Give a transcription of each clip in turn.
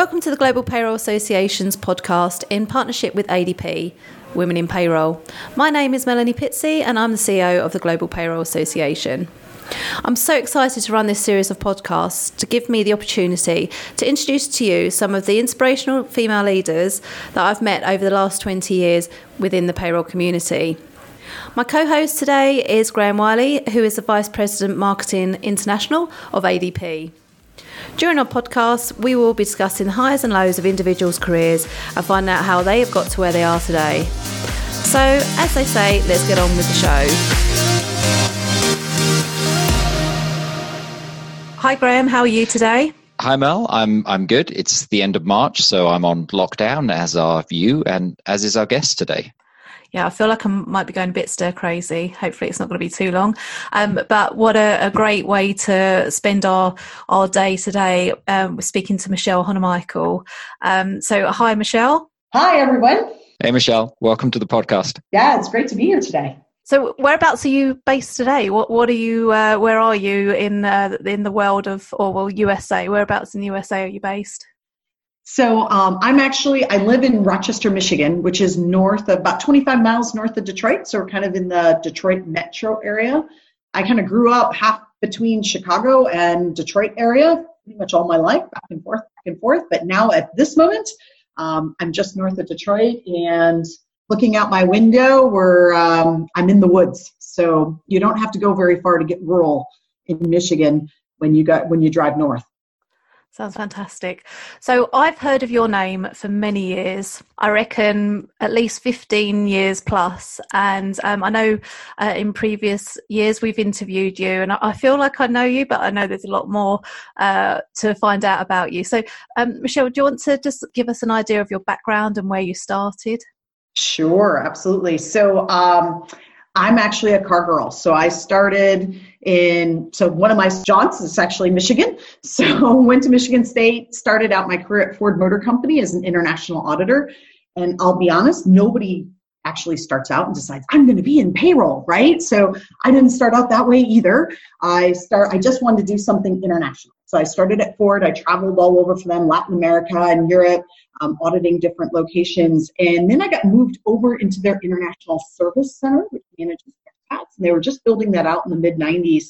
Welcome to the Global Payroll Association's podcast in partnership with ADP, Women in Payroll. My name is Melanie Pizzey and I'm the CEO of the Global Payroll Association. I'm so excited to run this series of podcasts to give me the opportunity to introduce to you some of the inspirational female leaders that I've met over the last 20 years within the payroll community. My co host today is Graham Wiley, who is the Vice President Marketing International of ADP. During our podcast, we will be discussing the highs and lows of individuals' careers and find out how they have got to where they are today. So, as they say, let's get on with the show. Hi, Graham. How are you today? Hi Mel, I'm I'm good. It's the end of March, so I'm on lockdown as are you and as is our guest today yeah, I feel like I might be going a bit stir crazy. Hopefully, it's not going to be too long. Um, but what a, a, great way to spend our our day today. Um, we're speaking to Michelle Honomichl. Um, so, hi, Michelle. Hi, everyone. Hey, Michelle. Welcome to the podcast. Yeah, it's great to be here today. So, whereabouts are you based today? What What are you? Uh, where are you in uh, in the world of, or well, USA? Whereabouts in the USA are you based? So um, I'm actually I live in Rochester, Michigan, which is north of about 25 miles north of Detroit. So we're kind of in the Detroit metro area. I kind of grew up half between Chicago and Detroit area, pretty much all my life, back and forth, back and forth. But now at this moment, um, I'm just north of Detroit, and looking out my window, we're um, I'm in the woods. So you don't have to go very far to get rural in Michigan when you got when you drive north. Sounds fantastic. So I've heard of your name for many years. I reckon at least 15 years plus. And um, I know uh, in previous years we've interviewed you, and I feel like I know you, but I know there's a lot more uh, to find out about you. So, um, Michelle, do you want to just give us an idea of your background and where you started? Sure, absolutely. So, um, I'm actually a car girl. So I started in, so one of my jobs is actually Michigan. So went to Michigan State, started out my career at Ford Motor Company as an international auditor. And I'll be honest, nobody actually starts out and decides I'm going to be in payroll, right? So I didn't start out that way either. I start I just wanted to do something international. So I started at Ford. I traveled all over for them, Latin America and Europe, um, auditing different locations. And then I got moved over into their international service center, which manages And they were just building that out in the mid 90s.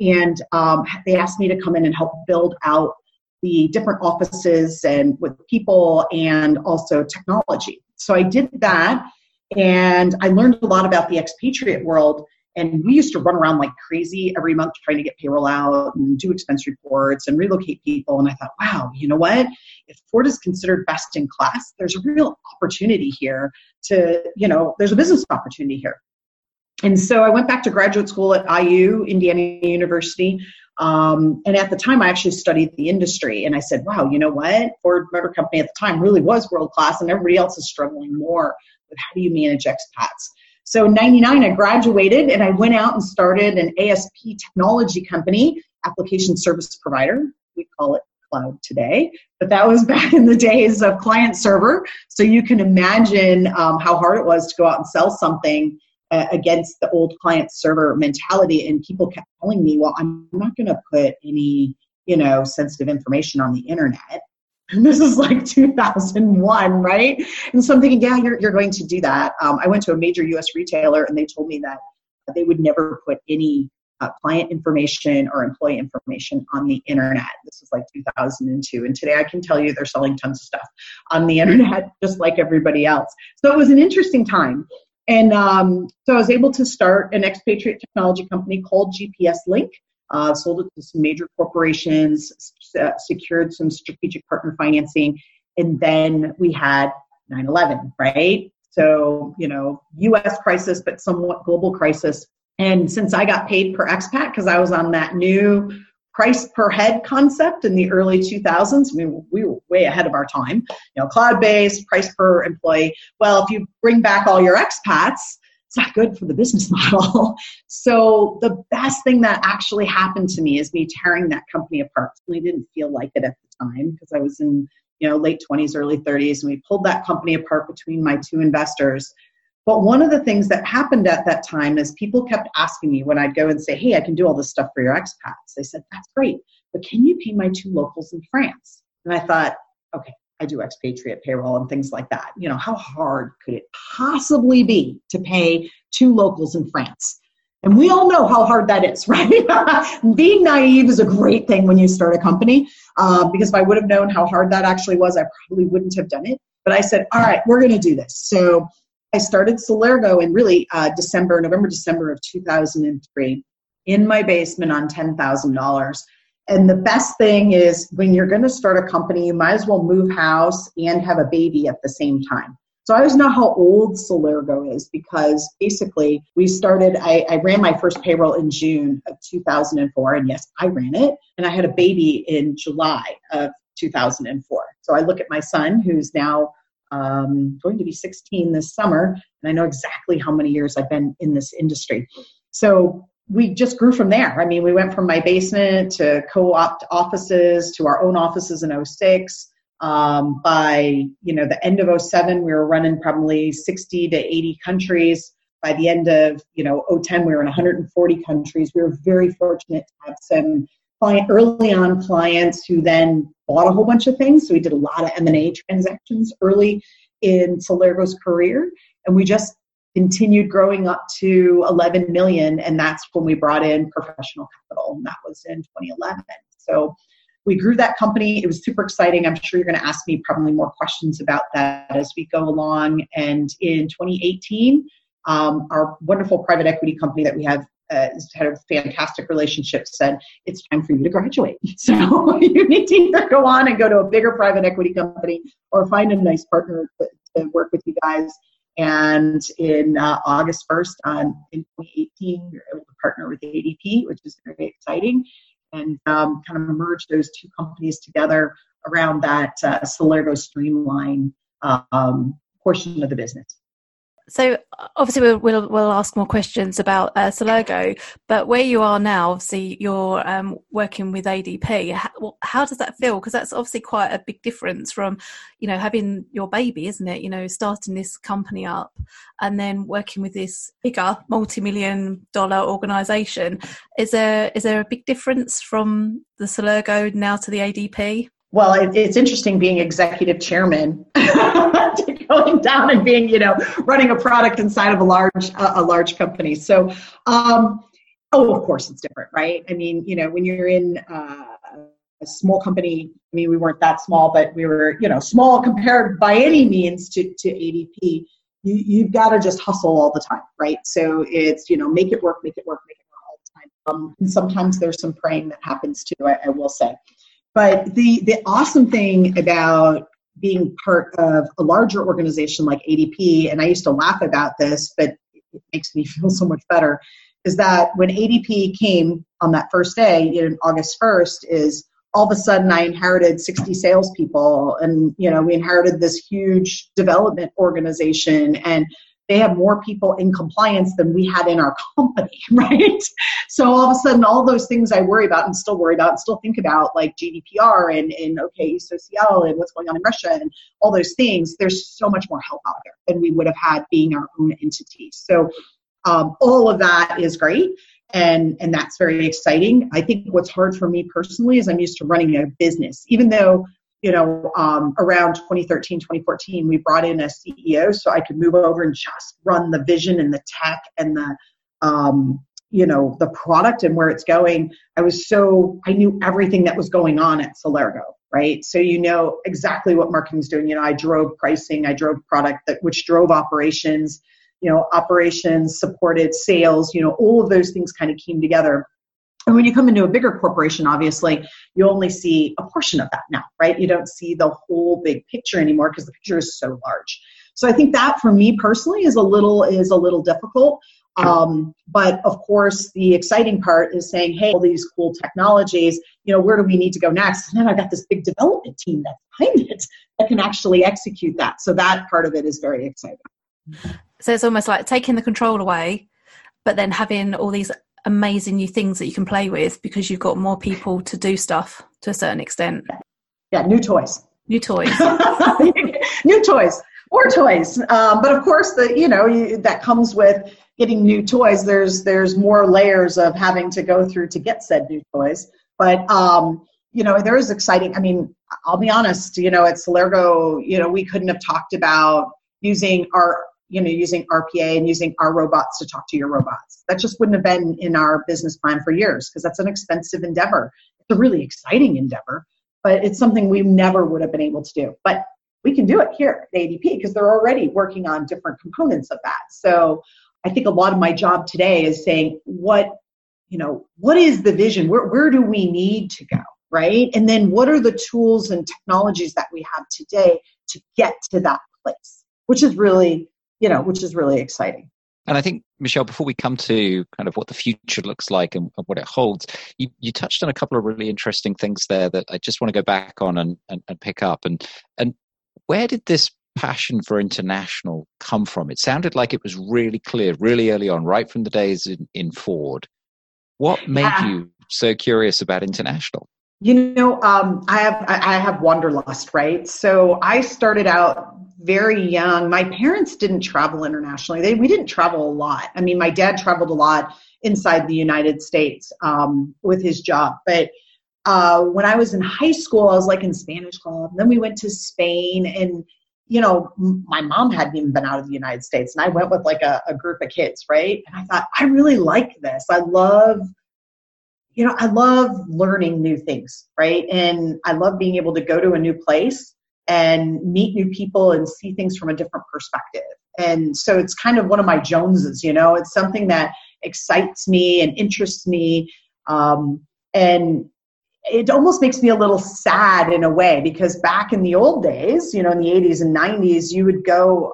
And um, they asked me to come in and help build out the different offices and with people and also technology. So I did that and I learned a lot about the expatriate world. And we used to run around like crazy every month trying to get payroll out and do expense reports and relocate people. And I thought, wow, you know what? If Ford is considered best in class, there's a real opportunity here to, you know, there's a business opportunity here. And so I went back to graduate school at IU, Indiana University. Um, and at the time, I actually studied the industry. And I said, wow, you know what? Ford Motor Company at the time really was world class, and everybody else is struggling more with how do you manage expats. So in 99, I graduated and I went out and started an ASP technology company, application service provider. We call it cloud today, but that was back in the days of client server. So you can imagine um, how hard it was to go out and sell something against the old client server mentality. And people kept telling me, well, I'm not going to put any, you know, sensitive information on the internet. And this is like 2001, right? And so I'm thinking, yeah, you're, you're going to do that. Um, I went to a major US retailer and they told me that they would never put any uh, client information or employee information on the internet. This was like 2002. And today I can tell you they're selling tons of stuff on the internet, just like everybody else. So it was an interesting time. And um, so I was able to start an expatriate technology company called GPS Link uh, sold it to some major corporations, uh, secured some strategic partner financing, and then we had 9 11, right? So, you know, US crisis, but somewhat global crisis. And since I got paid per expat, because I was on that new price per head concept in the early 2000s, I mean, we were way ahead of our time. You know, cloud based, price per employee. Well, if you bring back all your expats, it's not good for the business model. so the best thing that actually happened to me is me tearing that company apart. I didn't feel like it at the time because I was in you know late 20s, early 30s, and we pulled that company apart between my two investors. But one of the things that happened at that time is people kept asking me when I'd go and say, "Hey, I can do all this stuff for your expats." They said, "That's great, but can you pay my two locals in France?" And I thought, okay, I do expatriate payroll and things like that. You know, how hard could it possibly be to pay two locals in France? And we all know how hard that is, right? Being naive is a great thing when you start a company uh, because if I would have known how hard that actually was, I probably wouldn't have done it. But I said, all right, we're going to do this. So I started Celergo in really uh, December, November, December of 2003 in my basement on $10,000. And the best thing is when you're going to start a company, you might as well move house and have a baby at the same time. So I always know how old Celergo is because basically we started, I, I, ran my first payroll in June of 2004. And yes, I ran it. And I had a baby in July of 2004. So I look at my son who's now um, going to be 16 this summer. And I know exactly how many years I've been in this industry. So we just grew from there. I mean, we went from my basement to co-opt offices to our own offices in 06. Um, by you know the end of 07, we were running probably 60 to 80 countries. By the end of you know 010, we were in 140 countries. We were very fortunate to have some client early on clients who then bought a whole bunch of things. So we did a lot of M&A transactions early in Celergo's career, and we just continued growing up to 11 million and that's when we brought in professional capital and that was in 2011 so we grew that company. It was super exciting. I'm sure you're going to ask me probably more questions about that as we go along. And in 2018 um, our wonderful private equity company that we have uh, had a fantastic relationship said it's time for you to graduate so you need to either go on and go to a bigger private equity company or find a nice partner to, to work with you guys and in uh, August 1st on, in 2018, we were able to partner with ADP, which is very exciting, and um, kind of merge those two companies together around that uh, Celergo Streamline um, portion of the business. So obviously we'll, we'll, we'll ask more questions about uh, Celergo, but where you are now, obviously you're um, working with ADP. How, how does that feel? Because that's obviously quite a big difference from, you know, having your baby, isn't it? You know, starting this company up and then working with this bigger multi-million dollar organisation. Is there is there a big difference from the Celergo now to the ADP? Well, it, it's interesting being executive chairman to going down and being, you know, running a product inside of a large a large company. So, um, oh, of course, it's different, right? I mean, you know, when you're in uh, a small company, I mean, we weren't that small, but we were, you know, small compared by any means to to ADP. You you've got to just hustle all the time, right? So it's you know, make it work, make it work, make it work all the time. Um, and sometimes there's some praying that happens too. I, I will say. But the the awesome thing about being part of a larger organization like ADP, and I used to laugh about this, but it makes me feel so much better, is that when ADP came on that first day, you know, August 1st, is all of a sudden I inherited 60 salespeople and, you know, we inherited this huge development organization and they have more people in compliance than we had in our company, right? So all of a sudden, all those things I worry about and still worry about and still think about, like GDPR and, and okay, social and what's going on in Russia and all those things, there's so much more help out there than we would have had being our own entity. So um, all of that is great. And, and that's very exciting. I think what's hard for me personally is I'm used to running a business, even though you know, um, around 2013, 2014, we brought in a CEO so I could move over and just run the vision and the tech and the, um, you know, the product and where it's going. I was so, I knew everything that was going on at Celergo, right? So you know exactly what marketing's doing. You know, I drove pricing, I drove product, that which drove operations, you know, operations supported sales, you know, all of those things kind of came together and when you come into a bigger corporation, obviously, you only see a portion of that now, right? You don't see the whole big picture anymore because the picture is so large. So I think that for me personally is a little is a little difficult. Um, but of course, the exciting part is saying, hey, all these cool technologies, you know, where do we need to go next? And then I've got this big development team that's behind it that can actually execute that. So that part of it is very exciting. So it's almost like taking the control away, but then having all these amazing new things that you can play with because you've got more people to do stuff to a certain extent. Yeah, new toys. New toys. new toys. More toys. Um, but of course, the you know you, that comes with getting new toys. There's there's more layers of having to go through to get said new toys. But um, you know, there is exciting. I mean, I'll be honest, you know, at Celergo, you know, we couldn't have talked about using our, you know, using RPA and using our robots to talk to your robots. That just wouldn't have been in our business plan for years because that's an expensive endeavor. It's a really exciting endeavor, but it's something we never would have been able to do. But we can do it here at ADP because they're already working on different components of that. So I think a lot of my job today is saying what, you know, what is the vision? Where, where do we need to go? Right. And then what are the tools and technologies that we have today to get to that place, which is really, you know, which is really exciting. And I think, Michelle, before we come to kind of what the future looks like and, and what it holds, you, you, touched on a couple of really interesting things there that I just want to go back on and, and, and pick up. And, and where did this passion for international come from? It sounded like it was really clear, really early on, right from the days in, in Ford. What made yeah. you so curious about international? You know, um, I have I have wanderlust, right? So I started out very young. My parents didn't travel internationally. They we didn't travel a lot. I mean, my dad traveled a lot inside the United States um, with his job, but uh, when I was in high school, I was like in Spanish club. Then we went to Spain, and you know, my mom hadn't even been out of the United States, and I went with like a, a group of kids, right? And I thought, I really like this. I love, you know, I love learning new things, right? And I love being able to go to a new place and meet new people and see things from a different perspective. And so it's kind of one of my Joneses, you know, it's something that excites me and interests me. Um, and it almost makes me a little sad in a way because back in the old days, you know, in the 80s and 90s, you would go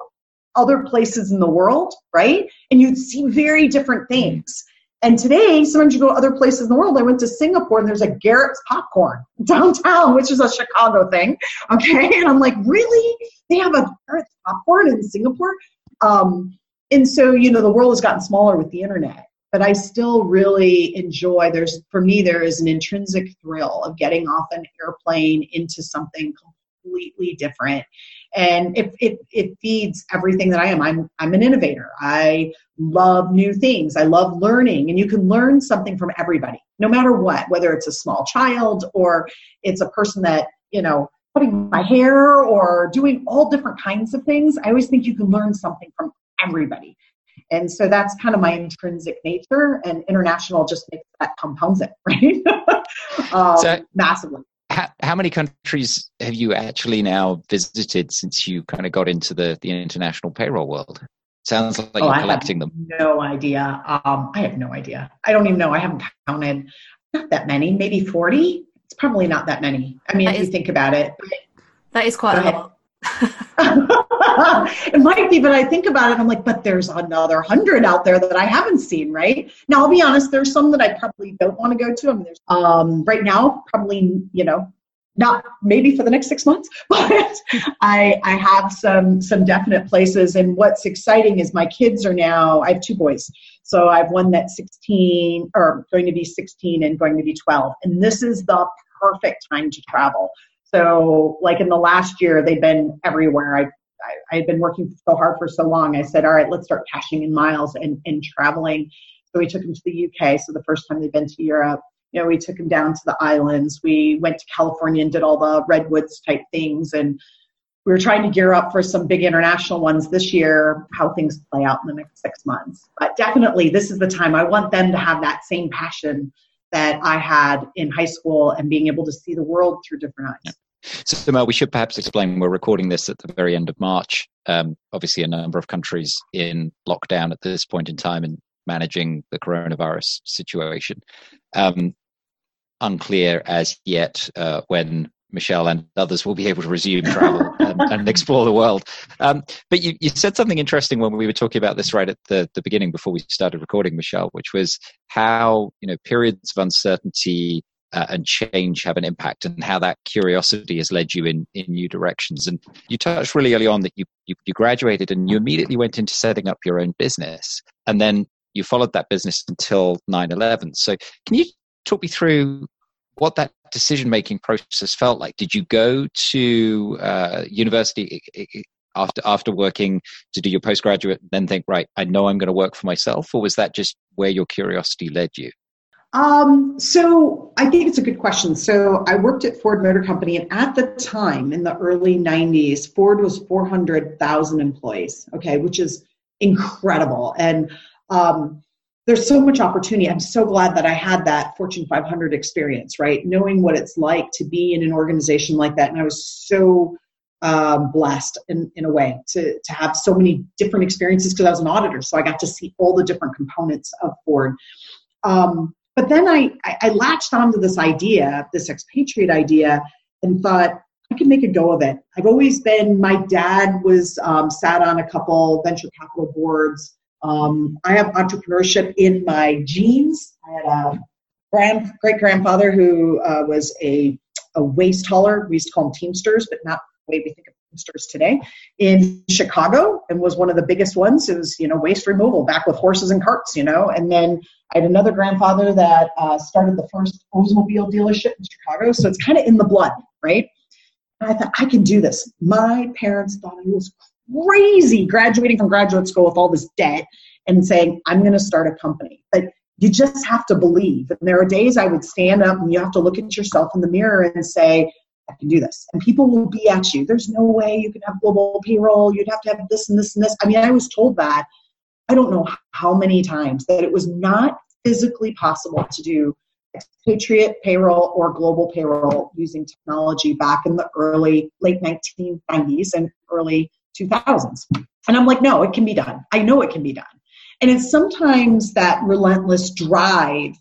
other places in the world, right? And you'd see very different things. And today, sometimes you go to other places in the world. I went to Singapore and there's a Garrett's popcorn downtown, which is a Chicago thing. Okay. And I'm like, really? They have a Garrett's popcorn in Singapore? Um, and so, you know, the world has gotten smaller with the internet but I still really enjoy there's for me there is an intrinsic thrill of getting off an airplane into something completely different and it, it, it feeds everything that I am. I'm, I'm an innovator. I love new things. I love learning and you can learn something from everybody, no matter what, whether it's a small child or it's a person that, you know, putting my hair or doing all different kinds of things. I always think you can learn something from everybody. And so that's kind of my intrinsic nature, and international just makes that compounds it, right? um, so massively. How, how, many countries have you actually now visited since you kind of got into the, the international payroll world? Sounds like oh, you're collecting them. No idea. Um, I have no idea. I don't even know. I haven't counted. Not that many. Maybe forty. It's probably not that many. I mean, that if is, you think about it. That is quite a lot. it might be, but I think about it, I'm like, but there's another hundred out there that I haven't seen, right? Now, I'll be honest, there's some that I probably don't want to go to. I mean, there's um, right now, probably, you know, not maybe for the next six months, but I I have some some definite places. And what's exciting is my kids are now. I have two boys, so I have one that's 16 or going to be 16 and going to be 12, and this is the perfect time to travel so, like in the last year, they've been everywhere. I, I, I had been working so hard for so long. I said, all right, let's start cashing in miles and, and traveling. So we took them to the UK. So the first time they've been to Europe, you know, we took them down to the islands. We went to California and did all the redwoods type things. And we were trying to gear up for some big international ones this year, how things play out in the next six months. But definitely, this is the time I want them to have that same passion that I had in high school and being able to see the world through different eyes. So, Mel, we should perhaps explain we're recording this at the very end of March. Um, obviously, a number of countries in lockdown at this point in time and managing the coronavirus situation. Um, unclear as yet uh, when Michelle and others will be able to resume travel and, and, explore the world. Um, but you, you said something interesting when we were talking about this right at the, the beginning before we started recording, Michelle, which was how you know periods of uncertainty uh, and change have an impact, and how that curiosity has led you in in new directions. And you touched really early on that you, you, you graduated and you immediately went into setting up your own business, and then you followed that business until 9-11. So can you talk me through what that decision making process felt like. Did you go to uh, university after after working to do your postgraduate, and then think, right, I know I'm going to work for myself, or was that just where your curiosity led you? Um, so I think it's a good question. So I worked at Ford Motor Company, and at the time in the early 90s, Ford was 400,000 employees, okay, which is incredible. And um, there's so much opportunity. I'm so glad that I had that Fortune 500 experience, right? Knowing what it's like to be in an organization like that. And I was so um, blessed in, in a way to, to have so many different experiences because I was an auditor. So I got to see all the different components of Ford. Um, but then I, I, I latched onto this idea, this expatriate idea, and thought, I could make a go of it. I've always been, my dad was um, sat on a couple venture capital boards. Um, I have entrepreneurship in my genes. I had a grand, great grandfather who uh, was a, a waste hauler. We used to call them Teamsters, but not the way we think of Teamsters today, in Chicago and was one of the biggest ones. It was, you know, waste removal back with horses and carts, you know. And then I had another grandfather that uh, started the first Oldsmobile dealership in Chicago. So it's kind of in the blood, right? And I thought, I can do this. My parents thought I was crazy graduating from graduate school with all this debt and saying, I'm going to start a company. But you just have to believe. And there are days I would stand up and you have to look at yourself in the mirror and say, I can do this. And people will be at you. There's no way you can have global payroll. You'd have to have this and this and this. I mean, I was told that I don't know how many times that it was not physically possible to do expatriate payroll or global payroll using technology back in the early, late 1990s and early 2000s. And I'm like, no, it can be done. I know it can be done. And it's sometimes that relentless drive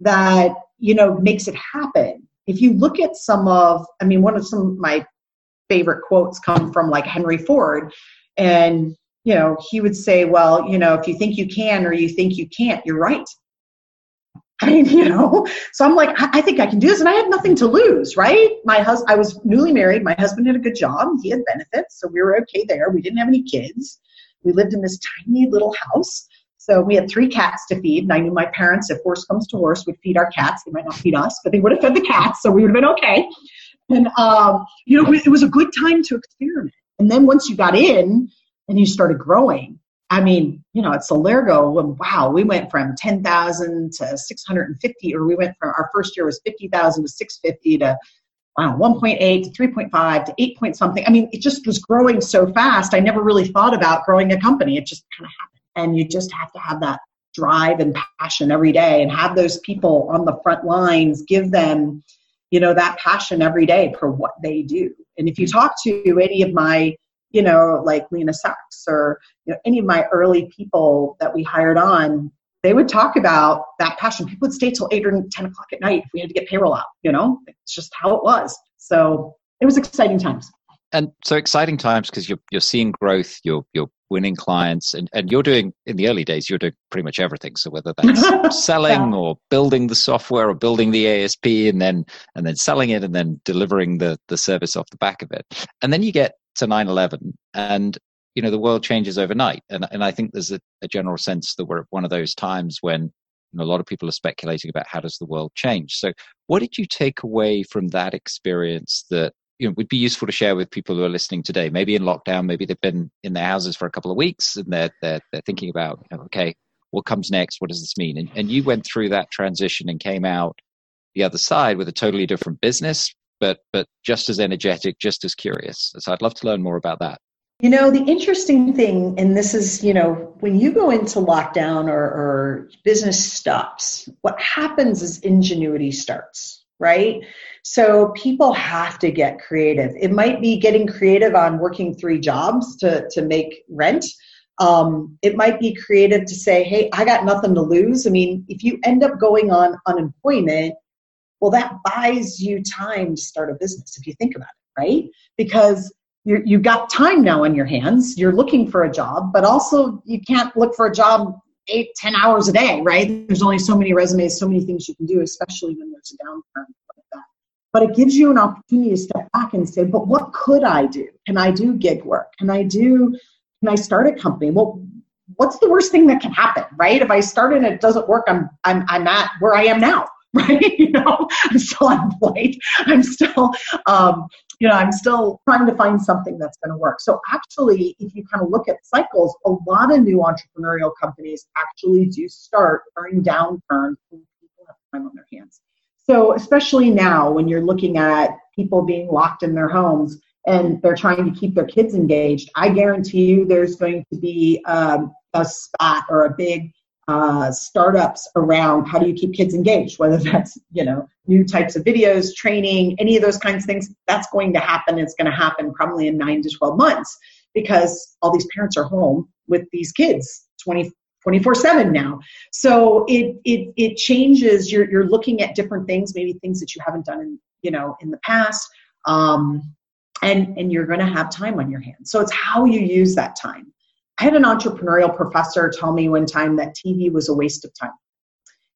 that, you know, makes it happen. If you look at some of, I mean, one of some of my favorite quotes come from like Henry Ford. And, you know, he would say, well, you know, if you think you can or you think you can't, you're right. I mean, you know, so I'm like, I, think I can do this, and I had nothing to lose, right? My husband, I was newly married. My husband had a good job. He had benefits, so we were okay there. We didn't have any kids. We lived in this tiny little house. So we had three cats to feed, and I knew my parents, if worse comes to worse, would feed our cats. They might not feed us, but they would have fed the cats, so we would have been okay. And um, you know, it was a good time to experiment. And then once you got in and you started growing, I mean, you know, at Celergo, wow, we went from 10,000 to 650, or we went from our first year was 50,000 to 650 to I 1.8 to 3.5 to 8 point something. I mean, it just was growing so fast. I never really thought about growing a company. It just kind of happened. And you just have to have that drive and passion every day and have those people on the front lines give them, you know, that passion every day for what they do. And if you mm-hmm. talk to any of my you know, like Lena Sachs or you know, any of my early people that we hired on, they would talk about that passion. People would stay till eight or ten o'clock at night if we had to get payroll out. You know, it's just how it was. So it was exciting times. And so exciting times because you're you're seeing growth. You're you're winning clients, and and you're doing in the early days. You're doing pretty much everything. So whether that's selling yeah. or building the software or building the ASP, and then and then selling it, and then delivering the the service off the back of it, and then you get to 9-11 and you know the world changes overnight. And, and i think there's a, a general sense that we're at one of those times when a lot of people are speculating about how does the world change. So what did you take away from that experience that you know would be useful to share with people who are listening today? Maybe in lockdown maybe they've been in their houses for a couple of weeks and they're they're, they're thinking about okay what comes next? What does this mean? And, and you went through that transition and came out the other side with a totally different business but but just as energetic, just as curious. So I'd love to learn more about that. You know, the interesting thing, and this is, you know, when you go into lockdown or, or business stops, what happens is ingenuity starts, right? So people have to get creative. It might be getting creative on working three jobs to, to make rent. Um, it might be creative to say, hey, I got nothing to lose. I mean, if you end up going on unemployment, well, that buys you time to start a business if you think about it, right? Because you you've got time now on your hands. You're looking for a job, but also you can't look for a job eight, ten hours a day, right? There's only so many resumes, so many things you can do, especially when there's a downturn like that. But it gives you an opportunity to step back and say, but what could I do? Can I do gig work? Can I do, can I start a company? Well, what's the worst thing that can happen, right? If I start and it doesn't work, I'm I'm I'm at where I am now, right? you know, I'm still unemployed. I'm still, um, you know, I'm still trying to find something that's going to work. So actually, if you kind of look at cycles, a lot of new entrepreneurial companies actually do start during downturns when people have time on their hands. So, especially now when you're looking at people being locked in their homes and they're trying to keep their kids engaged, I guarantee you there's going to be um, a spot or a big uh, startups around how do you keep kids engaged, whether that's you know new types of videos, training, any of those kinds of things. That's going to happen. It's going to happen probably in nine to twelve months because all these parents are home with these kids 20, 24 7 now so it it it changes you're you're looking at different things maybe things that you haven't done in you know in the past um, and and you're going to have time on your hands so it's how you use that time i had an entrepreneurial professor tell me one time that tv was a waste of time.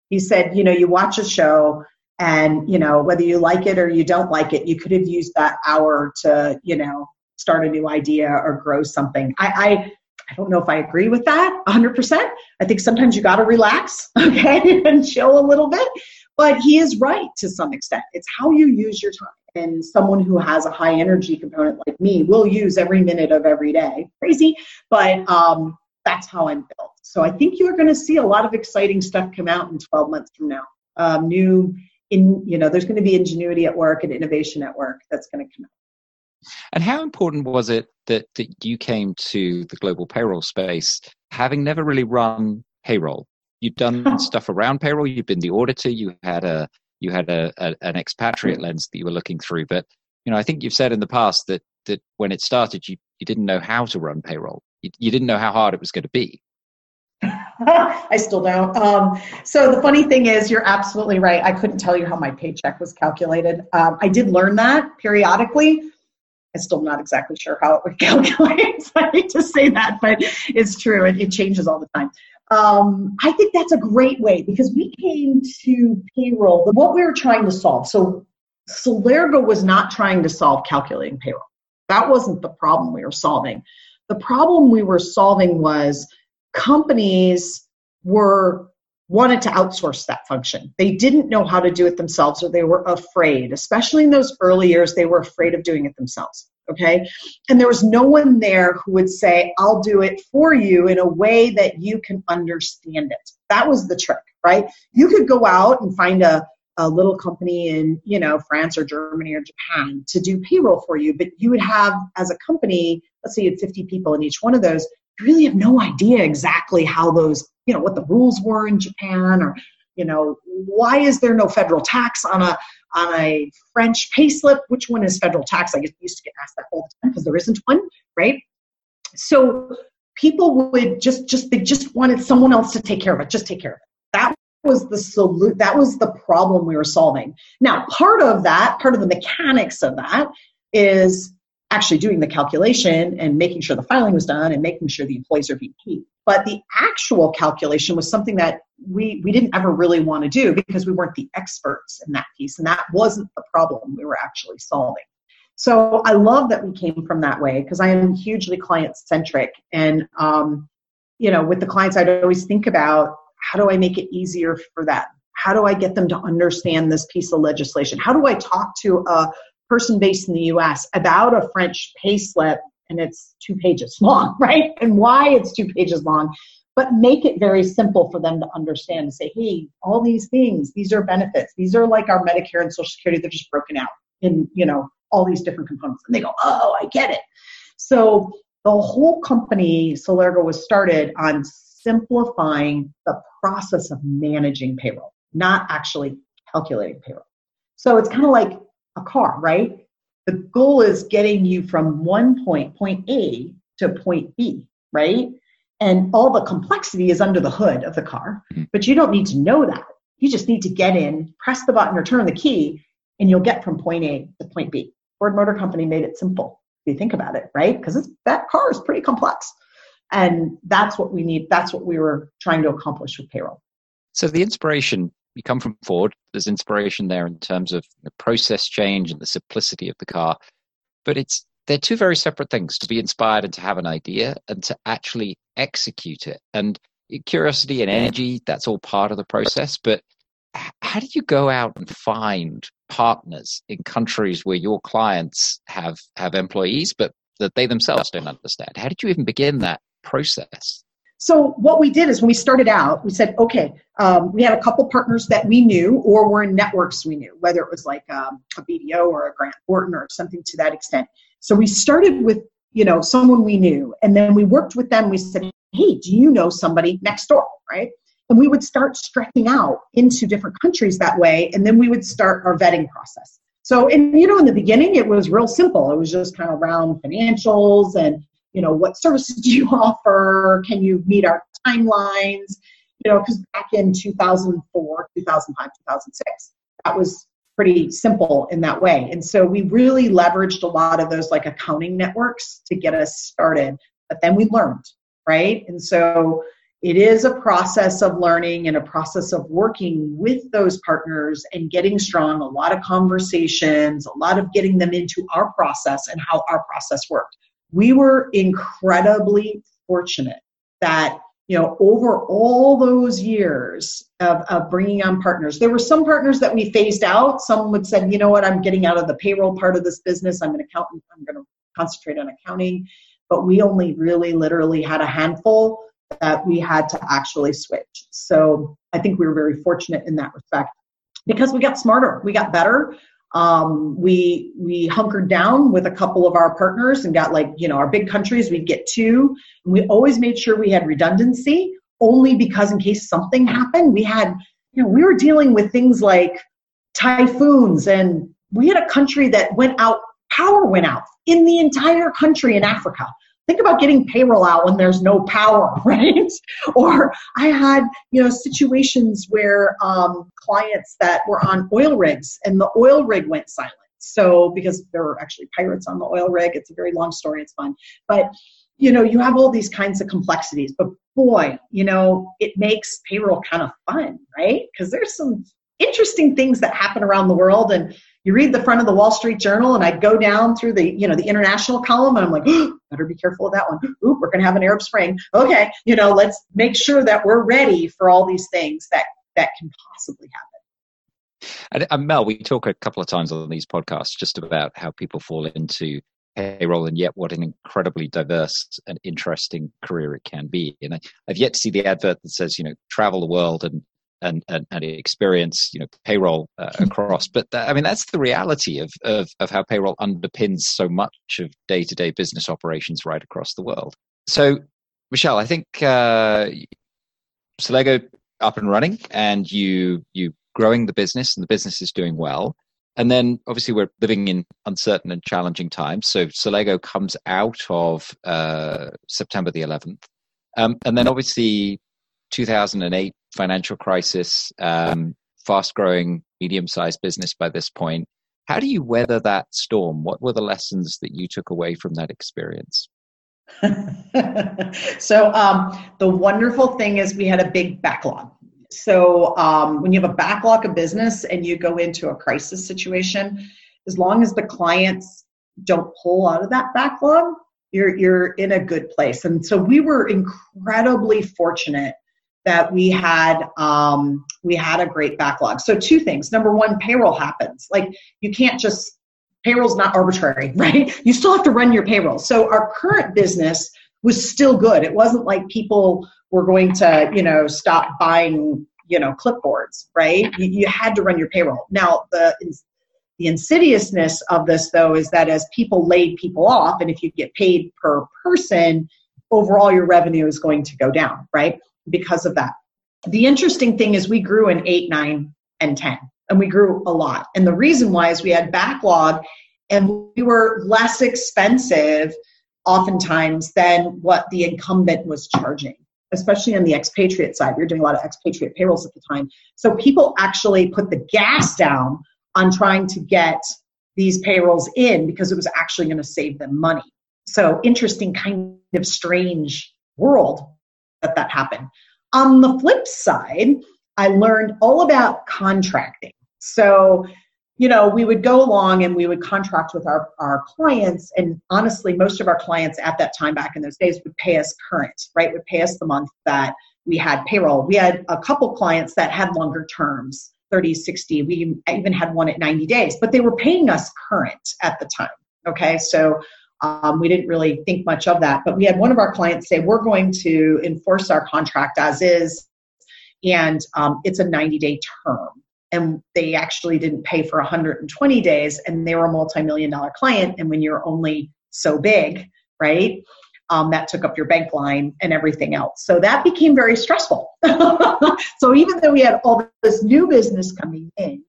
He said you know you watch a show and you know whether you like it or you don't like it you could have used that hour to you know start a new idea or grow something. I i, I don't know if i agree with that 100% i think sometimes you got to relax okay and chill a little bit. But he is right to some extent. It's how you use your time and someone who has a high energy component like me will use every minute of every day. Crazy but um, that's how i'm built. So i think you're going to see a lot of exciting stuff come out in 12 months from now. Um, new in you know there's going to be ingenuity at work and innovation at work that's going to come out. And how important was it that, that you came to the global payroll space having never really run payroll? You've done stuff around payroll you've been the auditor you had a you had a, a, an expatriate lens that you were looking through. But you know, I think you've said in the past that that when it started, you you didn't know how to run payroll. You, you didn't know how hard it was going to be. I still don't. Um, so the funny thing is, you're absolutely right. I couldn't tell you how my paycheck was calculated. Um, I did learn that periodically. I'm still not exactly sure how it would calculate. I hate to say that, but it's true. It, it changes all the time um, I think that's a great way because we came to payroll, what we were trying to solve. So Celergo was not trying to solve calculating payroll. That wasn't the problem we were solving. The problem we were solving was companies were wanted to outsource that function. They didn't know how to do it themselves or they were afraid. Especially in those early years, they were afraid of doing it themselves okay? And there was no one there who would say i'll do it for you in a way that you can understand it. That was the trick right? You could go out and find a, a little company in you know france or germany or japan to do payroll for you but you would have as a company let's say you had 50 people in each one of those you really have no idea exactly how those you know what the rules were in japan or you know why is there no federal tax on a on a French payslip, which one is federal tax? I used to get asked that all the time because there isn't one, right? So people would just just they just wanted someone else to take care of it. Just take care of it. That was the salute. That was the problem we were solving. Now, part of that, part of the mechanics of that, is actually doing the calculation and making sure the filing was done and making sure the employees are being paid. But the actual calculation was something that we, we didn't ever really want to do because we weren't the experts in that piece. And that wasn't the problem we were actually solving. So I love that we came from that way because I am hugely client centric. And, um, you know, with the clients, I'd always think about how do I make it easier for them? How do I get them to understand this piece of legislation? How do I talk to a person based in the US about a French pay slip and it's two pages long, right? And why it's two pages long, but make it very simple for them to understand and say, hey, all these things, these are benefits. These are like our Medicare and Social Security, they're just broken out in, you know, all these different components. And they go, oh, I get it. So the whole company, Celergo, was started on simplifying the process of managing payroll, not actually calculating payroll. So it's kind of like a car, right? The goal is getting you from one point, point A, to point B, right? And all the complexity is under the hood of the car, mm-hmm. but you don't need to know that. You just need to get in, press the button or turn the key, and you'll get from point A to point B. Ford Motor Company made it simple if you think about it, right? Because that car is pretty complex. And that's what we need. That's what we were trying to accomplish with payroll. So the inspiration you come from Ford. There's inspiration there in terms of the process change and the simplicity of the car, but it's they're two very separate things to be inspired and to have an idea and to actually execute it. And curiosity and energy, that's all part of the process. But how do you go out and find partners in countries where your clients have have employees, but that they themselves don't understand? How did you even begin that process? So what we did is when we started out, we said, okay, um, we had a couple partners that we knew or were in networks we knew, whether it was like um, a BDO or a Grant Thornton or something to that extent. So we started with you know someone we knew, and then we worked with them. We said, hey, do you know somebody next door, right? And we would start stretching out into different countries that way, and then we would start our vetting process. So, and you know, in the beginning, it was real simple. It was just kind of around financials and, you know, what services do you offer? Can you meet our timelines? You know, because back in 2004, 2005, 2006, that was pretty simple in that way. And so we really leveraged a lot of those like accounting networks to get us started. But then we learned, right? And so it is a process of learning and a process of working with those partners and getting strong, a lot of conversations, a lot of getting them into our process and how our process worked. We were incredibly fortunate that you know over all those years of, of bringing on partners there were some partners that we phased out. Some would say you know what? I'm getting out of the payroll part of this business. I'm an accountant. I'm going to concentrate on accounting. But we only really literally had a handful that we had to actually switch. So I think we were very fortunate in that respect. Because we got smarter, we got better. Um, we we hunkered down with a couple of our partners and got like you know our big countries we'd get two. And we always made sure we had redundancy only because in case something happened we had you know we were dealing with things like typhoons and we had a country that went out power went out in the entire country in Africa think about getting payroll out when there's no power right? Or i had you know situations where um, clients that were on oil rigs and the oil rig went silent. So because there were actually pirates on the oil rig it's a very long story it's fun. But you know you have all these kinds of complexities but boy you know it makes payroll kind of fun right? Because there's some interesting things that happen around the world and you read the front of the Wall Street Journal, and I'd go down through the, you know, the international column, and I'm like, oh, better be careful of that one. Oop, we're going to have an Arab Spring. Okay, you know, let's make sure that we're ready for all these things that that can possibly happen. And, and Mel, we talk a couple of times on these podcasts just about how people fall into payroll and yet what an incredibly diverse and interesting career it can be. And I, have yet to see the advert that says, you know, travel the world and and, and, and experience, you know, payroll uh, hmm. across. But I mean, that's the reality of, of, of how payroll underpins so much of day to day business operations right across the world. So, Michelle, I think uh, Celergo up and running, and you you growing the business, and the business is doing well. And then, obviously, we're living in uncertain and challenging times. So, Celergo comes out of uh, September the 11th, um, and then obviously 2008 financial crisis, um, fast growing, medium sized business by this point. How do you weather that storm? What were the lessons that you took away from that experience? so, um, the wonderful thing is we had a big backlog. So, um, when you have a backlog of business and you go into a crisis situation, as long as the clients don't pull out of that backlog, you're you're in a good place. And so we were incredibly fortunate that we had um, we had a great backlog. So two things. Number one, payroll happens. Like you can't just payroll's not arbitrary, right? You still have to run your payroll. So our current business was still good. It wasn't like people were going to, you know, stop buying, you know, clipboards, right? You, you had to run your payroll. Now the the insidiousness of this though is that as people laid people off, and if you get paid per person, overall your revenue is going to go down, right? Because of that. The interesting thing is we grew in 8, 9, and 10, and we grew a lot. And the reason why is we had backlog and we were less expensive oftentimes than what the incumbent was charging especially on the expatriate side. We were doing a lot of expatriate payrolls at the time. So people actually put the gas down on trying to get these payrolls in because it was actually going to save them money. So interesting, kind of strange world that that happened. On the flip side, I learned all about contracting. So, you know, we would go along and we would contract with our, our clients. And honestly, most of our clients at that time back in those days would pay us current, right? Would pay us the month that we had payroll. We had a couple clients that had longer terms 30, 60. We even had one at 90 days, but they were paying us current at the time. Okay. So Um, we didn't really think much of that, but we had one of our clients say, We're going to enforce our contract as is, and um, it's a 90 day term. And they actually didn't pay for 120 days, and they were a multi million dollar client. And when you're only so big, right? Um, that took up your bank line and everything else. So that became very stressful. so even though we had all this new business coming in,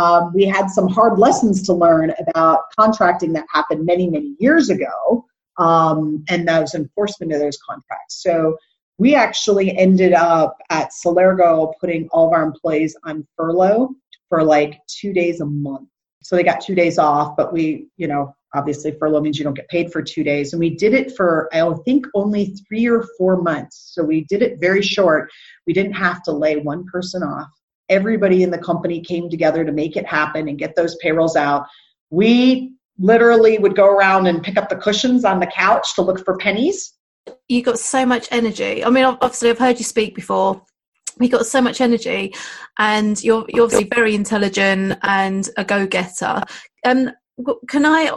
um, we had some hard lessons to learn about contracting that happened many, many years ago, um, and those enforcement of those contracts. So we actually ended up at Celergo putting all of our employees on furlough for like two days a month. So they got two days off, but we, you know, obviously furlough means you don't get paid for two days. And we did it for, I think, only three or four months. So we did it very short. We didn't have to lay one person off everybody in the company came together to make it happen and get those payrolls out. We literally would go around and pick up the cushions on the couch to look for pennies. You got so much energy. I mean, obviously, I've heard you speak before. You got so much energy, and you're you're obviously very intelligent and a go getter. Um, can I?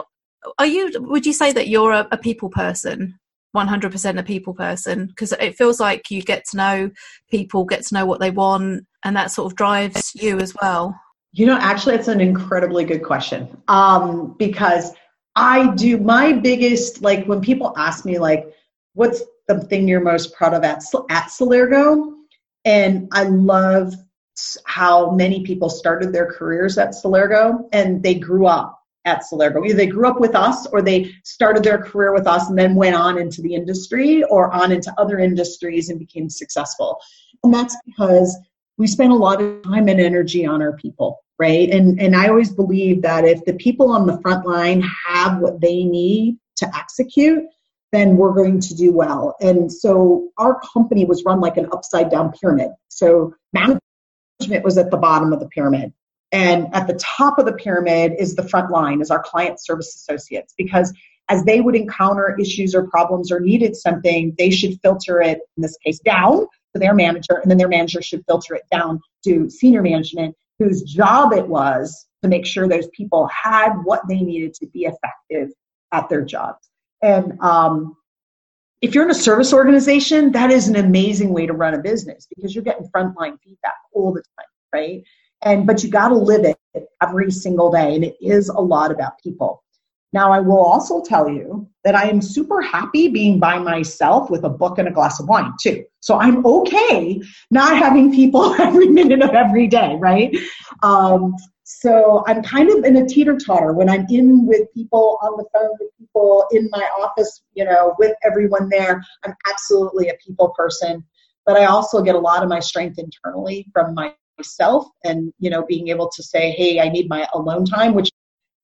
Are you? Would you say that you're a, a people person? 100% a people person because it feels like you get to know people, get to know what they want, and that sort of drives you as well. You know, actually, it's an incredibly good question um, because I do my biggest, like, when people ask me, like, what's the thing you're most proud of at, at Celergo? And I love how many people started their careers at Celergo and they grew up at Celergo. Either they grew up with us or they started their career with us and then went on into the industry or on into other industries and became successful. And that's because we spend a lot of time and energy on our people, right? And and I always believe that if the people on the front line have what they need to execute, then we're going to do well. And so our company was run like an upside down pyramid. So management was at the bottom of the pyramid and at the top of the pyramid is the front line, is our client service associates, because as they would encounter issues or problems or needed something, they should filter it, in this case, down to their manager, and then their manager should filter it down to senior management, whose job it was to make sure those people had what they needed to be effective at their jobs. And um, if you're in a service organization, that is an amazing way to run a business because you're getting frontline feedback all the time, right? And but you got to live it every single day and it is a lot about people. Now i will also tell you that i am super happy being by myself with a book and a glass of wine too. So i'm okay not having people every minute of every day right? Um, so i'm kind of in a teeter totter when i'm in with people on the phone with people in my office you know with everyone there. I'm absolutely a people person but i also get a lot of my strength internally from my myself and you know being able to say hey i need my alone time which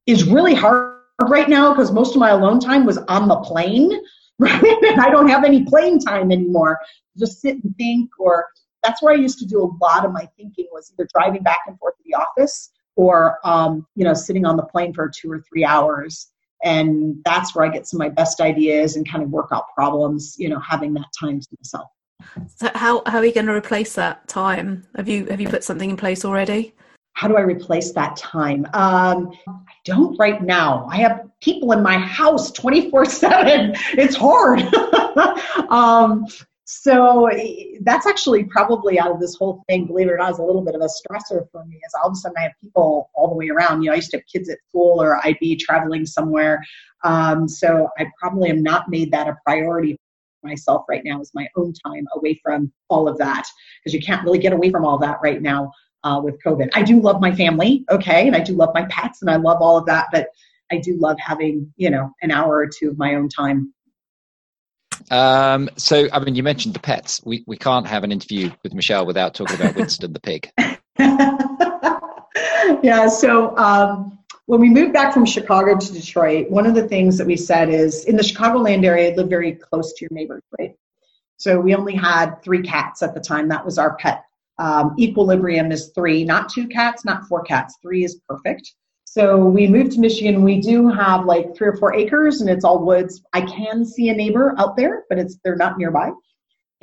is really hard right now because most of my alone time was on the plane right? And i don't have any plane time anymore. Just sit and think or that's where i used to do a lot of my thinking was either driving back and forth to the office or um, you know sitting on the plane for two or three hours. And that's where i get some of my best ideas and kind of work out problems you know having that time to myself so how how are you going to replace that time? Have you have you put something in place already? How do I replace that time? Um, I don't right now. I have people in my house 24 7. It's hard. um, so that's actually probably out of this whole thing, believe it or not, is a little bit of a stressor for me. Is all of a sudden I have people all the way around. You know, I used to have kids at school, or I'd be traveling somewhere. Um, so I probably am not made that a priority myself right now is my own time away from all of that because you can't really get away from all that right now uh, with COVID. I do love my family, okay, and I do love my pets and I love all of that, but I do love having you know an hour or two of my own time. Um, so, I mean, you mentioned the pets. We we can't have an interview with Michelle without talking about Winston the pig. yeah. So. Um, when we moved back from Chicago to Detroit, one of the things that we said is in the Chicagoland area, live very close to your neighbors, right? So we only had three cats at the time. That was our pet. Um, equilibrium is three, not two cats, not four cats. Three is perfect. So we moved to Michigan. We do have like three or four acres, and it's all woods. I can see a neighbor out there, but it's they're not nearby.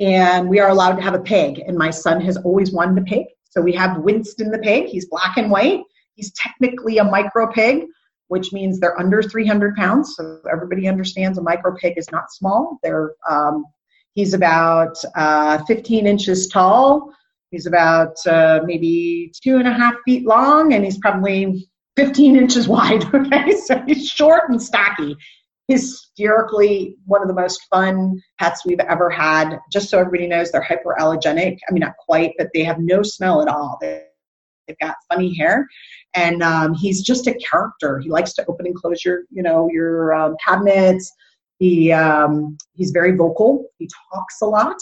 And we are allowed to have a pig. And my son has always wanted a pig. So we have Winston the pig. He's black and white. He's technically a micro pig, which means they're under 300 pounds. So everybody understands a micro pig is not small. They're um, he's about uh, 15 inches tall. He's about uh, maybe two and a half feet long, and he's probably 15 inches wide. Okay, so he's short and stocky. Hysterically, one of the most fun pets we've ever had. Just so everybody knows, they're hyperallergenic. I mean, not quite, but they have no smell at all. They've got funny hair, and um, he's just a character. He likes to open and close your, you know, your um, cabinets. He um, he's very vocal. He talks a lot,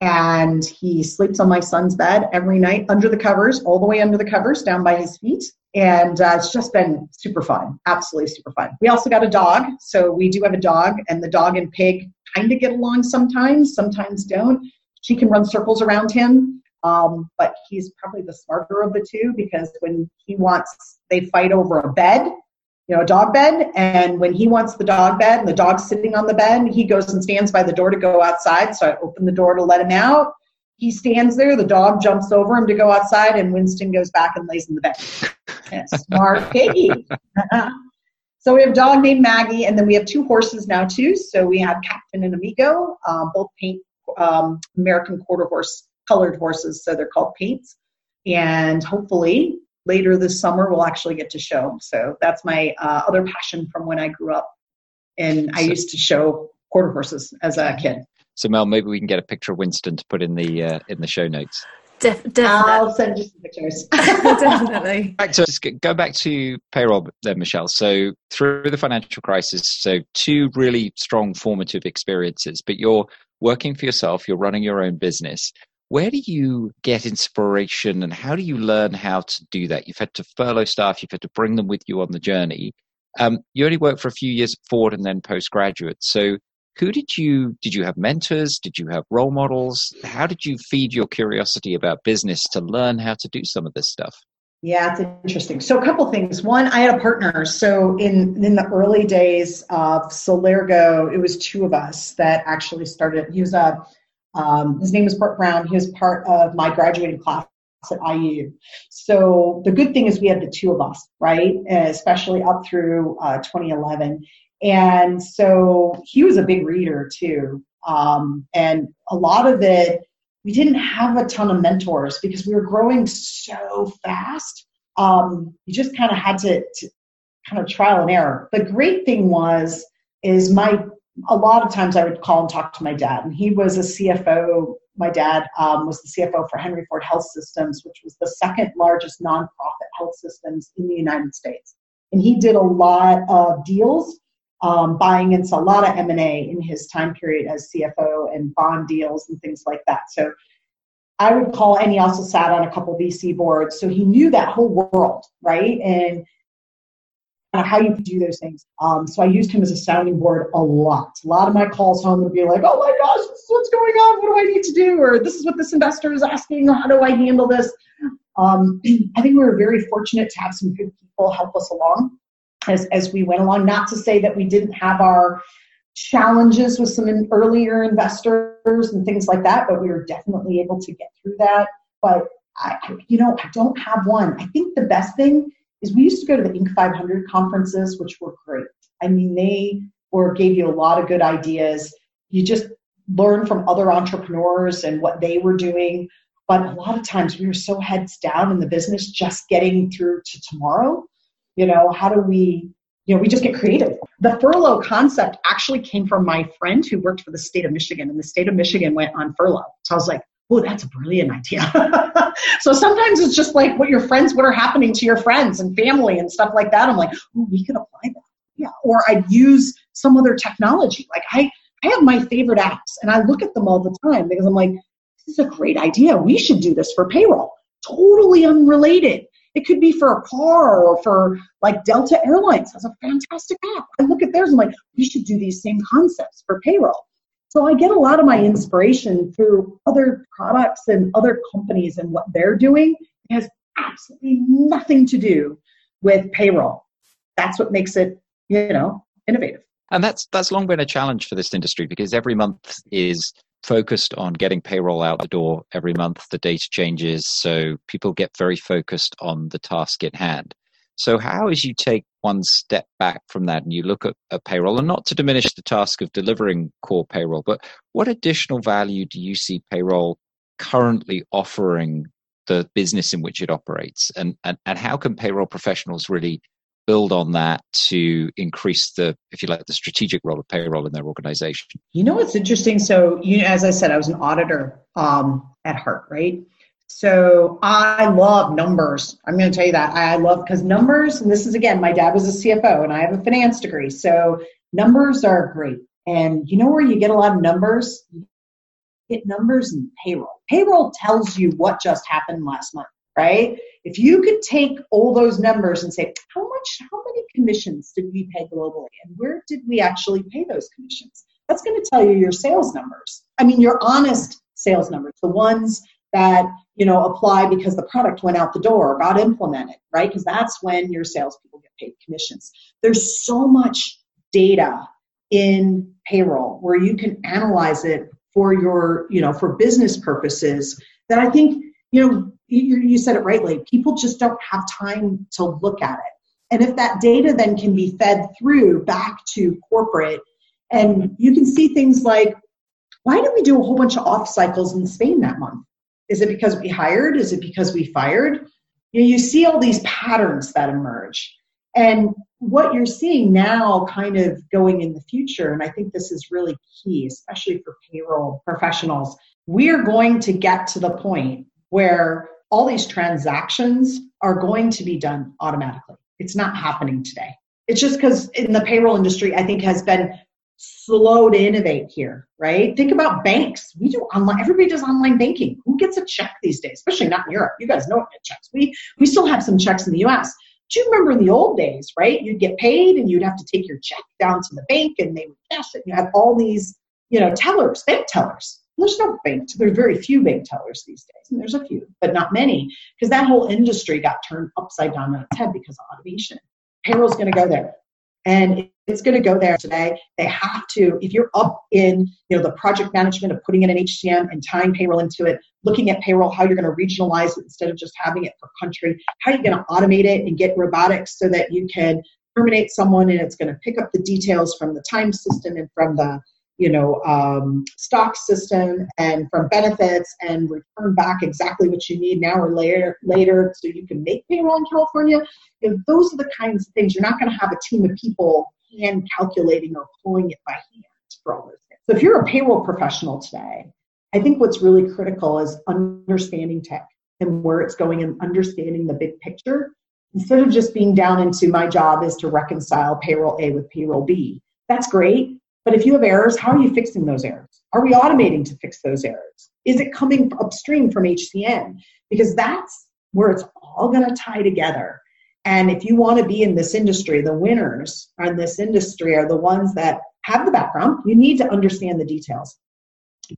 and he sleeps on my son's bed every night under the covers, all the way under the covers, down by his feet. And uh, it's just been super fun, absolutely super fun. We also got a dog, so we do have a dog, and the dog and pig kind of get along sometimes, sometimes don't. She can run circles around him. Um, but he's probably the smarter of the two because when he wants, they fight over a bed, you know, a dog bed. And when he wants the dog bed and the dog's sitting on the bed, he goes and stands by the door to go outside. So I open the door to let him out. He stands there, the dog jumps over him to go outside, and Winston goes back and lays in the bed. Smart piggy. so we have a dog named Maggie, and then we have two horses now, too. So we have Captain and Amigo, um, both paint um, American quarter horse colored horses, so they're called paints. And hopefully later this summer we'll actually get to show. So that's my uh, other passion from when I grew up. And I used to show quarter horses as a kid. So Mel, maybe we can get a picture of Winston to put in the uh, in the show notes. Def- definitely. I'll send you some pictures. definitely. Back to go back to payroll then, Michelle. So through the financial crisis, so two really strong formative experiences, but you're working for yourself, you're running your own business. Where do you get inspiration and how do you learn how to do that? You've had to furlough staff, you've had to bring them with you on the journey. Um, you only worked for a few years at Ford and then postgraduate. So who did you did you have mentors did you have role models how did you feed your curiosity about business to learn how to do some of this stuff yeah it's interesting so a couple things one i had a partner so in in the early days of Celergo it was two of us that actually started he was a um, his name is Bert Brown. He was part of my graduating class at IU. So the good thing is we had the two of us, right? Especially up through uh, 2011. And so he was a big reader too. Um, and a lot of it, we didn't have a ton of mentors because we were growing so fast. Um, you just kind of had to, to kind of trial and error. The great thing was, is my a lot of times I would call and talk to my dad, and he was a CFO. My dad um, was the CFO for Henry Ford Health Systems, which was the second largest nonprofit health systems in the United States. And he did a lot of deals, um, buying into a lot of M&A in his time period as CFO and bond deals and things like that. So I would call, and he also sat on a couple VC boards. So he knew that whole world, right? And how you do those things. Um, so I used him as a sounding board a lot. A lot of my calls home would be like, oh my gosh, what's going on. What do I need to do? Or this is what this investor is asking. How do I handle this? Um, I think we were very fortunate to have some good people help us along as, as we went along. Not to say that we didn't have our challenges with some earlier investors and things like that, but we were definitely able to get through that. But I, you know, I don't have one. I think the best thing is we used to go to the Inc. 500 conferences, which were great. I mean, they were gave you a lot of good ideas. You just learn from other entrepreneurs and what they were doing. But a lot of times we were so heads down in the business, just getting through to tomorrow. You know, how do we, you know, we just get creative. The furlough concept actually came from my friend who worked for the state of Michigan, and the state of Michigan went on furlough. So I was like, oh, that's a brilliant idea. so sometimes it's just like what your friends, what are happening to your friends and family and stuff like that. I'm like, oh, we could apply that. Yeah. Or I'd use some other technology. Like I, I have my favorite apps and I look at them all the time because I'm like, this is a great idea. We should do this for payroll. Totally unrelated. It could be for a car or for like Delta Airlines has a fantastic app. I look at theirs and I'm like, we should do these same concepts for payroll. So I get a lot of my inspiration through other products and other companies and what they're doing. It has absolutely nothing to do with payroll. That's what makes it, you know, innovative. And that's that's long been a challenge for this industry because every month is focused on getting payroll out the door every month. The data changes, so people get very focused on the task at hand. So, how as you take one step back from that and you look at, at payroll, and not to diminish the task of delivering core payroll, but what additional value do you see payroll currently offering the business in which it operates? And, and, and how can payroll professionals really build on that to increase the, if you like, the strategic role of payroll in their organization? You know what's interesting? So, you know, as I said, I was an auditor um, at heart, right? So I love numbers. I'm going to tell you that I love because numbers, and this is again, my dad was a CFO and I have a finance degree. So numbers are great. And you know where you get a lot of numbers? Get numbers in payroll. Payroll tells you what just happened last month, right? If you could take all those numbers and say, how much, how many commissions did we pay globally? And where did we actually pay those commissions? That's going to tell you your sales numbers. I mean, your honest sales numbers, the ones that you know apply because the product went out the door or got implemented right? Because that's when your salespeople get paid commissions. There's so much data in payroll where you can analyze it for your you know for business purposes that i think you know you, you said it rightly. People just don't have time to look at it. And if that data then can be fed through back to corporate and you can see things like why did we do a whole bunch of off cycles in spain that month is it because we hired? Is it because we fired? You, know, you see all these patterns that emerge. And what you're seeing now, kind of going in the future, and I think this is really key, especially for payroll professionals, we're going to get to the point where all these transactions are going to be done automatically. It's not happening today. It's just because in the payroll industry, I think has been slow to innovate here, right? Think about banks. We do online, everybody does online banking. Who gets a check these days? Especially not in Europe. You guys know what get checks. We we still have some checks in the US. Do you remember in the old days, right? You'd get paid and you'd have to take your check down to the bank and they would cash it. You had all these, you know, tellers, bank tellers. There's no bank, there's very few bank tellers these days, and there's a few, but not many, because that whole industry got turned upside down on its head because of automation. Payroll's going to go there and it's going to go there today. They have to, if you're up in you know the project management of putting in an HCM and tying payroll into it, looking at payroll, how you're going to regionalize it instead of just having it per country, how are you're going to automate it and get robotics so that you can terminate someone and it's going to pick up the details from the time system and from the you know um, stock system and from benefits and return back exactly what you need now or later later so you can make payroll in california. You know, those are the kinds of things. You're not going to have a team of people hand calculating or pulling it by hand for all those things. So if you're a payroll professional today i think what's really critical is understanding tech and where it's going and understanding the big picture. Instead of just being down into my job is to reconcile payroll a with payroll b that's great but if you have errors, how are you fixing those errors? Are we automating to fix those errors? Is it coming upstream from HCM? Because that's where it's all going to tie together. And if you want to be in this industry, the winners in this industry are the ones that have the background. You need to understand the details.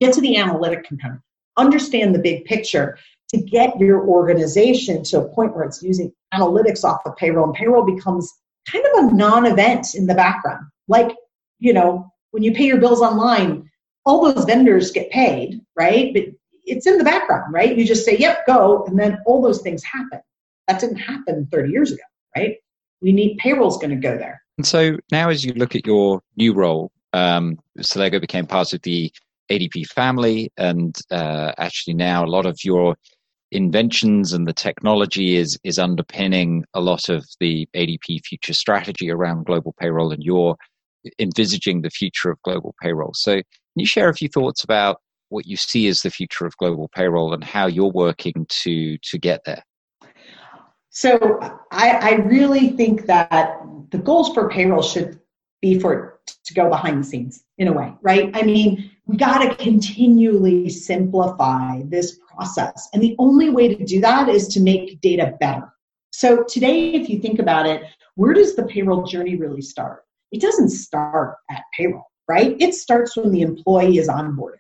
Get to the analytic component, understand the big picture to get your organization to a point where it's using analytics off of payroll, and payroll becomes kind of a non event in the background. Like, you know, when you pay your bills online, all those vendors get paid, right? But it's in the background, right? You just say, yep, go, and then all those things happen. That didn't happen 30 years ago, right? We need payroll's going to go there. And so now, as you look at your new role, um, Celergo became part of the ADP family, and uh, actually now a lot of your inventions and the technology is is underpinning a lot of the ADP future strategy around global payroll and your envisaging the future of global payroll. So, can you share a few thoughts about what you see as the future of global payroll and how you're working to to get there? So, I, I really think that the goals for payroll should be for to go behind the scenes in a way, right? I mean, we got to continually simplify this process. And the only way to do that is to make data better. So, today, if you think about it, where does the payroll journey really start? It doesn't start at payroll, right? It starts when the employee is onboarded.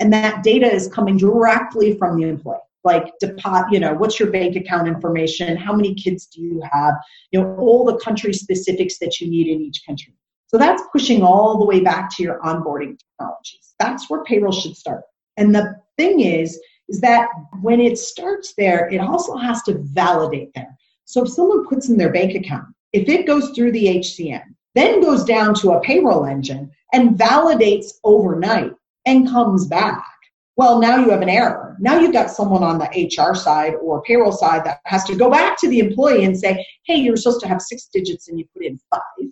And that data is coming directly from the employee. Like deposit, you know, what's your bank account information? How many kids do you have? You know, all the country specifics that you need in each country. So that's pushing all the way back to your onboarding technologies. That's where payroll should start. And the thing is, is that when it starts there, it also has to validate there. So if someone puts in their bank account if it goes through the HCM, then goes down to a payroll engine and validates overnight and comes back, well, now you have an error. Now you've got someone on the HR side or payroll side that has to go back to the employee and say, hey, you're supposed to have six digits and you put in five.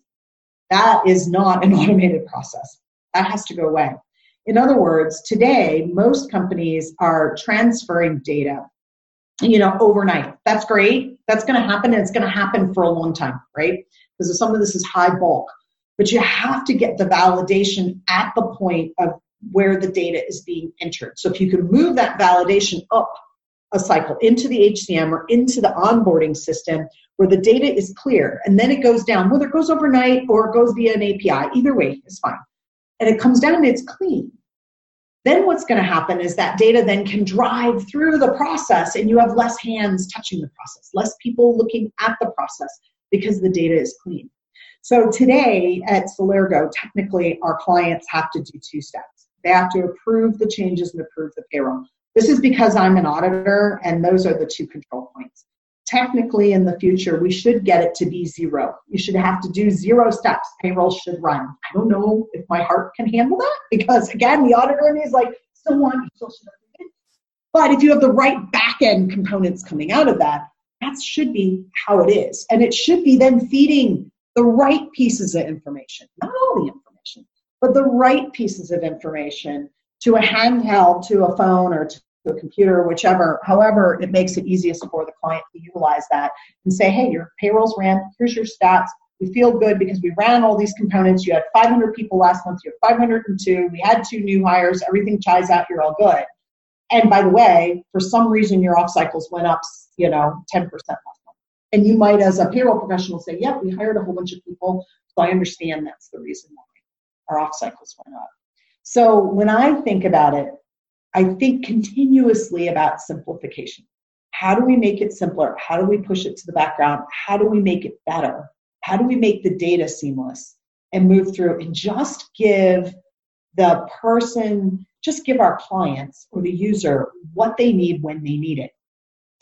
That is not an automated process. That has to go away. In other words, today, most companies are transferring data, you know, overnight. That's great. That's going to happen and it's going to happen for a long time, right? Because some of this is high bulk. But you have to get the validation at the point of where the data is being entered. So if you can move that validation up a cycle into the HCM or into the onboarding system where the data is clear and then it goes down, whether it goes overnight or it goes via an API, either way is fine. And it comes down and it's clean. Then what's going to happen is that data then can drive through the process and you have less hands touching the process, less people looking at the process because the data is clean. So today at Celergo, technically our clients have to do two steps. They have to approve the changes and approve the payroll. This is because I'm an auditor, and those are the two control points. Technically, in the future, we should get it to be zero. You should have to do zero steps. Payroll should run. I don't know if my heart can handle that because, again, the auditor in me is like, want, still should have But if you have the right back end components coming out of that, that should be how it is. And it should be then feeding the right pieces of information, not all the information but the right pieces of information to a handheld, to a phone, or to a computer, whichever, however it makes it easiest for the client to utilize that and say, hey, your payroll's ran, here's your stats. We feel good because we ran all these components. You had 500 people last month, you have 502. We had two new hires, everything ties out, you're all good. And by the way, for some reason your off cycles went up, you know, 10% last month. And you might, as a payroll professional, say, yep, yeah, we hired a whole bunch of people, so I understand that's the reason why our off cycles went up. So when I think about it, I think continuously about simplification. How do we make it simpler? How do we push it to the background? How do we make it better? How do we make the data seamless and move through and just give the person, just give our clients or the user what they need when they need it,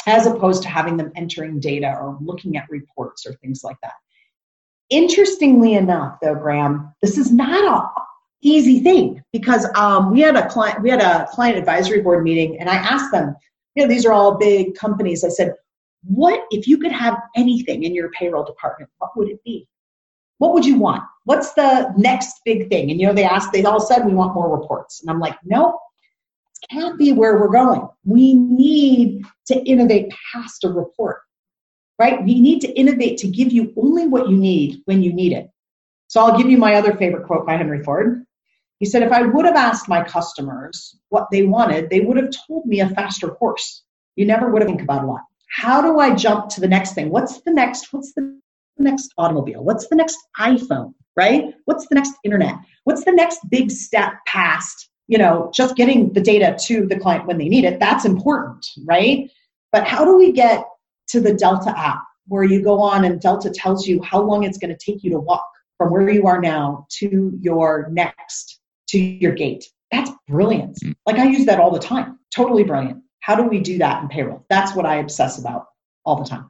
as opposed to having them entering data or looking at reports or things like that. Interestingly enough, though, Graham, this is not a easy thing because um, we had a client we had a client advisory board meeting, and I asked them, you know, these are all big companies. I said, what if you could have anything in your payroll department? What would it be? What would you want? What's the next big thing? And you know, they asked, they all said we want more reports, and I'm like, no, can't be where we're going. We need to innovate past a report right? We need to innovate to give you only what you need when you need it. So I'll give you my other favorite quote by Henry Ford. He said, If I would have asked my customers what they wanted, they would have told me a faster horse. You never would have think about a lot. How do I jump to the next thing? What's the next? What's the next automobile? What's the next iPhone? Right? What's the next internet? What's the next big step past, you know, just getting the data to the client when they need it? That's important, right? But how do we get to the Delta app, where you go on and Delta tells you how long it's going to take you to walk from where you are now to your next, to your gate. That's brilliant. Mm. Like I use that all the time. Totally brilliant. How do we do that in payroll? That's what I obsess about all the time.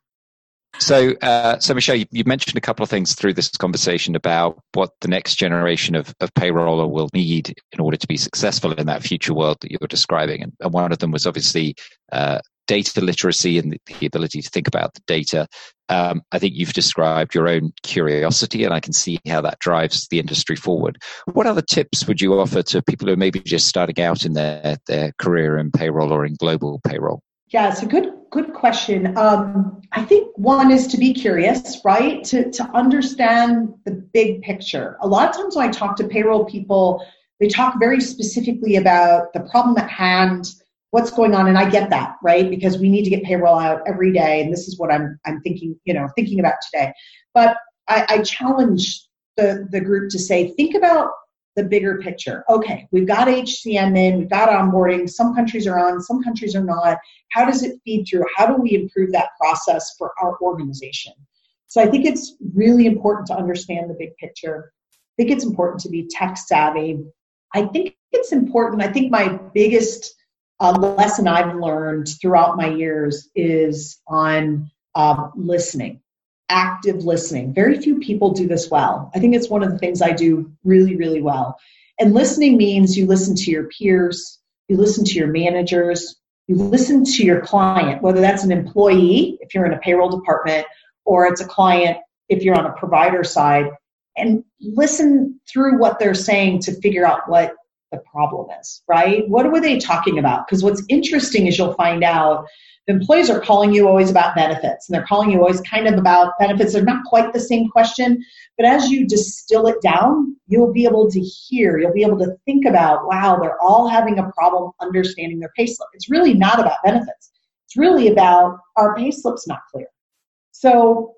So, uh, so Michelle, you, you, mentioned a couple of things through this conversation about what the next generation of, of payroller will need in order to be successful in that future world that you're describing. And, and one of them was obviously uh, data literacy and the ability to think about the data. Um, I think you've described your own curiosity, and I can see how that drives the industry forward. What other tips would you offer to people who are maybe just starting out in their, their career in payroll or in global payroll? Yeah, it's a good good question. Um, I think one is to be curious, right? To to understand the big picture. A lot of times when I talk to payroll people, they talk very specifically about the problem at hand what's going on and i get that right? Because we need to get payroll out every day and this is what i'm i'm thinking you know thinking about today. But i, I challenge the the group to say think about the bigger picture. Okay we've got hcm in we've got onboarding some countries are on some countries are not. How does it feed through? How do we improve that process for our organization? So i think it's really important to understand the big picture. I think it's important to be tech savvy. I think it's important i think my biggest a lesson I've learned throughout my years is on um, listening. active listening. Very few people do this well. I think it's one of the things I do really, really well. And listening means you listen to your peers, you listen to your managers, you listen to your client, whether that's an employee, if you're in a payroll department, or it's a client if you're on a provider side, and listen through what they're saying to figure out what the problem is, right? What were they talking about? Because what's interesting is you'll find out employees are calling you always about benefits and they're calling you always kind of about benefits. They're not quite the same question, but as you distill it down, you'll be able to hear, you'll be able to think about, wow, they're all having a problem understanding their pay slip. It's really not about benefits. It's really about our pay slip's not clear. So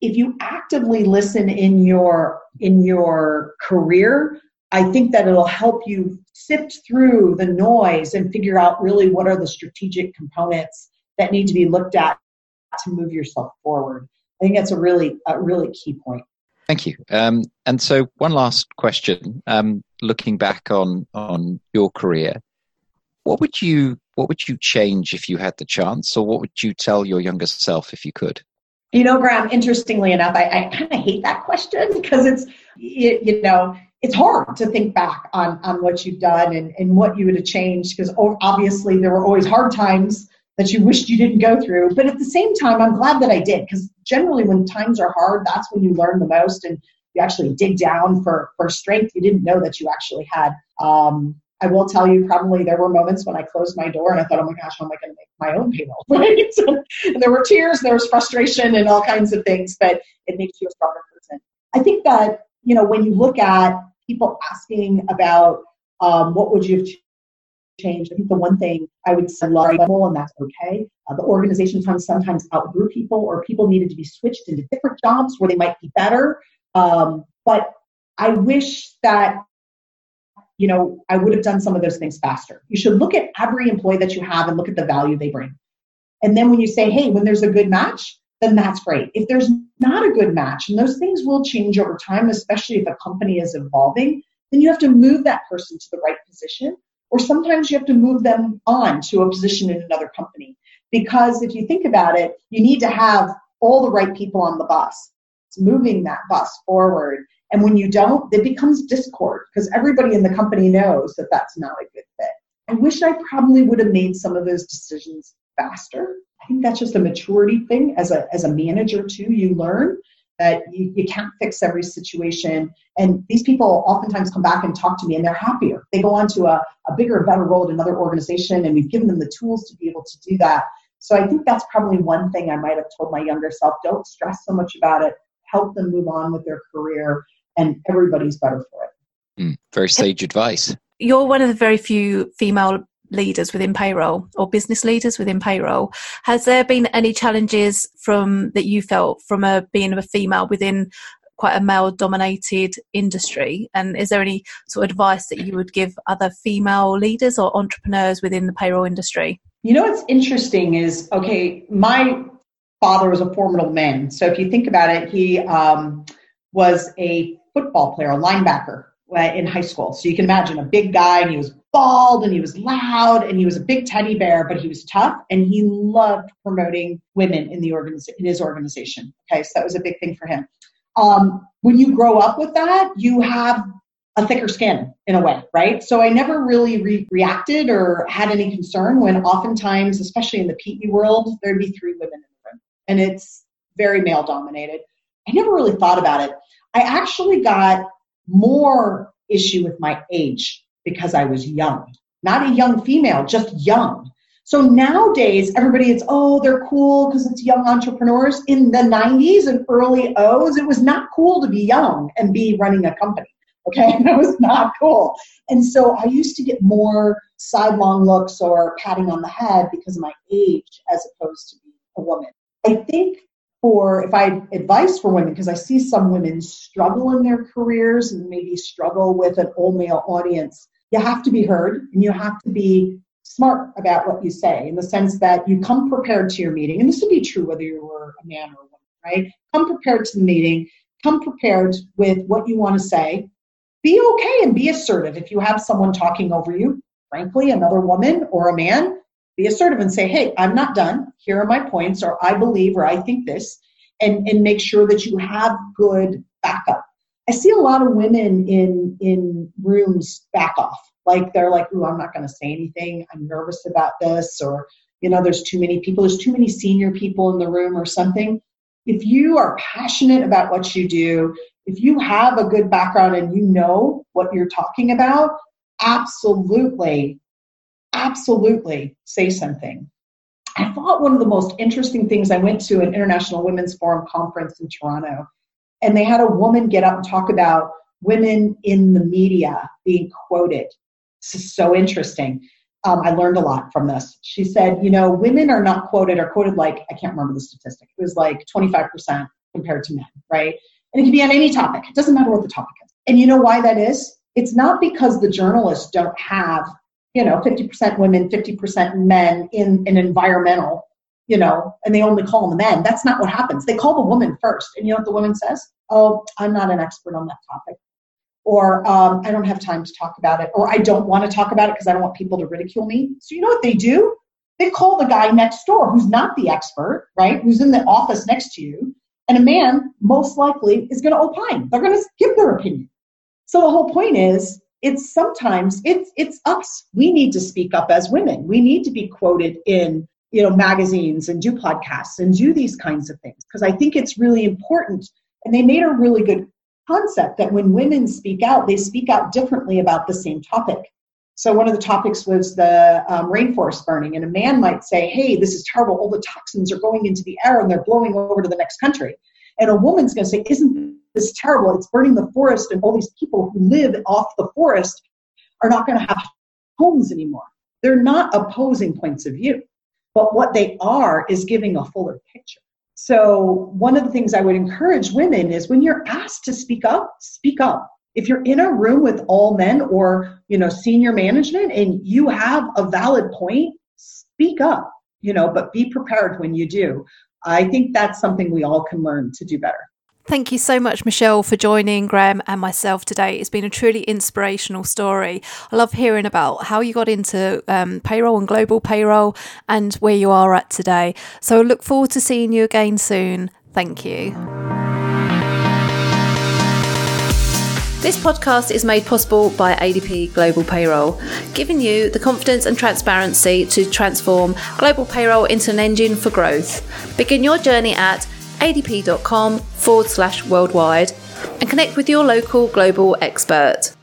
if you actively listen in your in your career, I think that it'll help you sift through the noise and figure out really what are the strategic components that need to be looked at to move yourself forward. I think that's a really a really key point. Thank you. Um, and so, one last question. Um, looking back on on your career, what would you what would you change if you had the chance, or what would you tell your younger self if you could? You know, Graham. Interestingly enough, I, I kind of hate that question because it's you, you know it's hard to think back on on what you've done and, and what you would have changed because obviously there were always hard times that you wished you didn't go through. But at the same time, I'm glad that I did because generally when times are hard, that's when you learn the most and you actually dig down for, for strength you didn't know that you actually had. Um, I will tell you, probably there were moments when I closed my door and I thought, oh my gosh, how am I going to make my own payroll? Right? and there were tears, there was frustration, and all kinds of things, but it makes you a stronger person. I think that, you know, when you look at people asking about um, what would you have changed. I think the one thing I would say love and that's okay. Uh, the organization sometimes outgrew people, or people needed to be switched into different jobs where they might be better. Um, but I wish that you know I would have done some of those things faster. You should look at every employee that you have and look at the value they bring. And then when you say, hey, when there's a good match, then that's great. If there's not a good match, and those things will change over time, especially if a company is evolving, then you have to move that person to the right position or sometimes you have to move them on to a position in another company. Because if you think about it, you need to have all the right people on the bus. It's moving that bus forward. And when you don't, it becomes discord because everybody in the company knows that that's not a good fit. I wish I probably would have made some of those decisions faster. I think that's just a maturity thing as a, as a manager, too. You learn that you, you can't fix every situation. And these people oftentimes come back and talk to me and they're happier. They go on to a, a bigger, better role at another organization and we've given them the tools to be able to do that. So I think that's probably one thing I might have told my younger self. Don't stress so much about it. Help them move on with their career and everybody's better for it. Mm, very sage advice. You're one of the very few female leaders within payroll or business leaders within payroll. Has there been any challenges from that you felt from a being a female within quite a male dominated industry? And is there any sort of advice that you would give other female leaders or entrepreneurs within the payroll industry? You know what's interesting is okay, my father was a formidable man. So if you think about it, he um, was a football player, a linebacker uh, in high school. So you can imagine a big guy and he was bald and he was loud and he was a big teddy bear, but he was tough and he loved promoting women in the organization in his organization. Okay, so that was a big thing for him. Um, when you grow up with that, you have a thicker skin in a way, right? So I never really re- reacted or had any concern when oftentimes, especially in the PE world, there'd be three women in the room and it's very male dominated. I never really thought about it. I actually got more issue with my age because I was young. Not a young female, just young. So nowadays, everybody is, oh, they're cool because it's young entrepreneurs. In the 90s and early O's, it was not cool to be young and be running a company. Okay, that was not cool. And so I used to get more sidelong looks or patting on the head because of my age as opposed to being a woman. I think for if I advice for women, because I see some women struggle in their careers and maybe struggle with an all male audience, you have to be heard and you have to be smart about what you say in the sense that you come prepared to your meeting. And this would be true whether you were a man or a woman, right? Come prepared to the meeting, come prepared with what you want to say. Be okay and be assertive. If you have someone talking over you, frankly, another woman or a man, be assertive and say, hey, I'm not done. Here are my points, or I believe, or I think this. and, and make sure that you have good backup. I see a lot of women in in rooms back off. Like they're like, "Ooh, I'm not going to say anything. I'm nervous about this," or you know, there's too many people. There's too many senior people in the room, or something. If you are passionate about what you do, if you have a good background and you know what you're talking about, absolutely, absolutely say something. I thought one of the most interesting things I went to an International Women's Forum conference in Toronto, and they had a woman get up and talk about women in the media being quoted. This is so interesting. Um, I learned a lot from this. She said, you know, women are not quoted or quoted like, I can't remember the statistic, it was like 25% compared to men, right? And it can be on any topic, it doesn't matter what the topic is. And you know why that is? It's not because the journalists don't have you know 50% women 50% men in an environmental you know and they only call the men. That's not what happens. They call the woman first. And you know what the woman says? Oh i'm not an expert on that topic. Or um, i don't have time to talk about it. Or i don't want to talk about it because i don't want people to ridicule me. So you know what they do? They call the guy next door who's not the expert right? Who's in the office next to you. And a man most likely is going to opine. They're going to give their opinion. So the whole point is it's sometimes it's it's us we need to speak up as women. We need to be quoted in you know magazines and do podcasts and do these kinds of things. Because i think it's really important and they made a really good concept that when women speak out they speak out differently about the same topic. So one of the topics was the um, rainforest burning and a man might say hey this is terrible. All the toxins are going into the air and they're blowing over to the next country. And a woman's going to say isn't this terrible. It's burning the forest, and all these people who live off the forest are not going to have homes anymore. They're not opposing points of view, but what they are is giving a fuller picture. So, one of the things I would encourage women is when you're asked to speak up, speak up. If you're in a room with all men or, you know, senior management and you have a valid point, speak up, you know, but be prepared when you do. I think that's something we all can learn to do better. Thank you so much, Michelle, for joining Graham and myself today. It's been a truly inspirational story. I love hearing about how you got into um, payroll and global payroll and where you are at today. So I look forward to seeing you again soon. Thank you. This podcast is made possible by ADP Global Payroll, giving you the confidence and transparency to transform global payroll into an engine for growth. Begin your journey at adp.com forward slash worldwide and connect with your local global expert.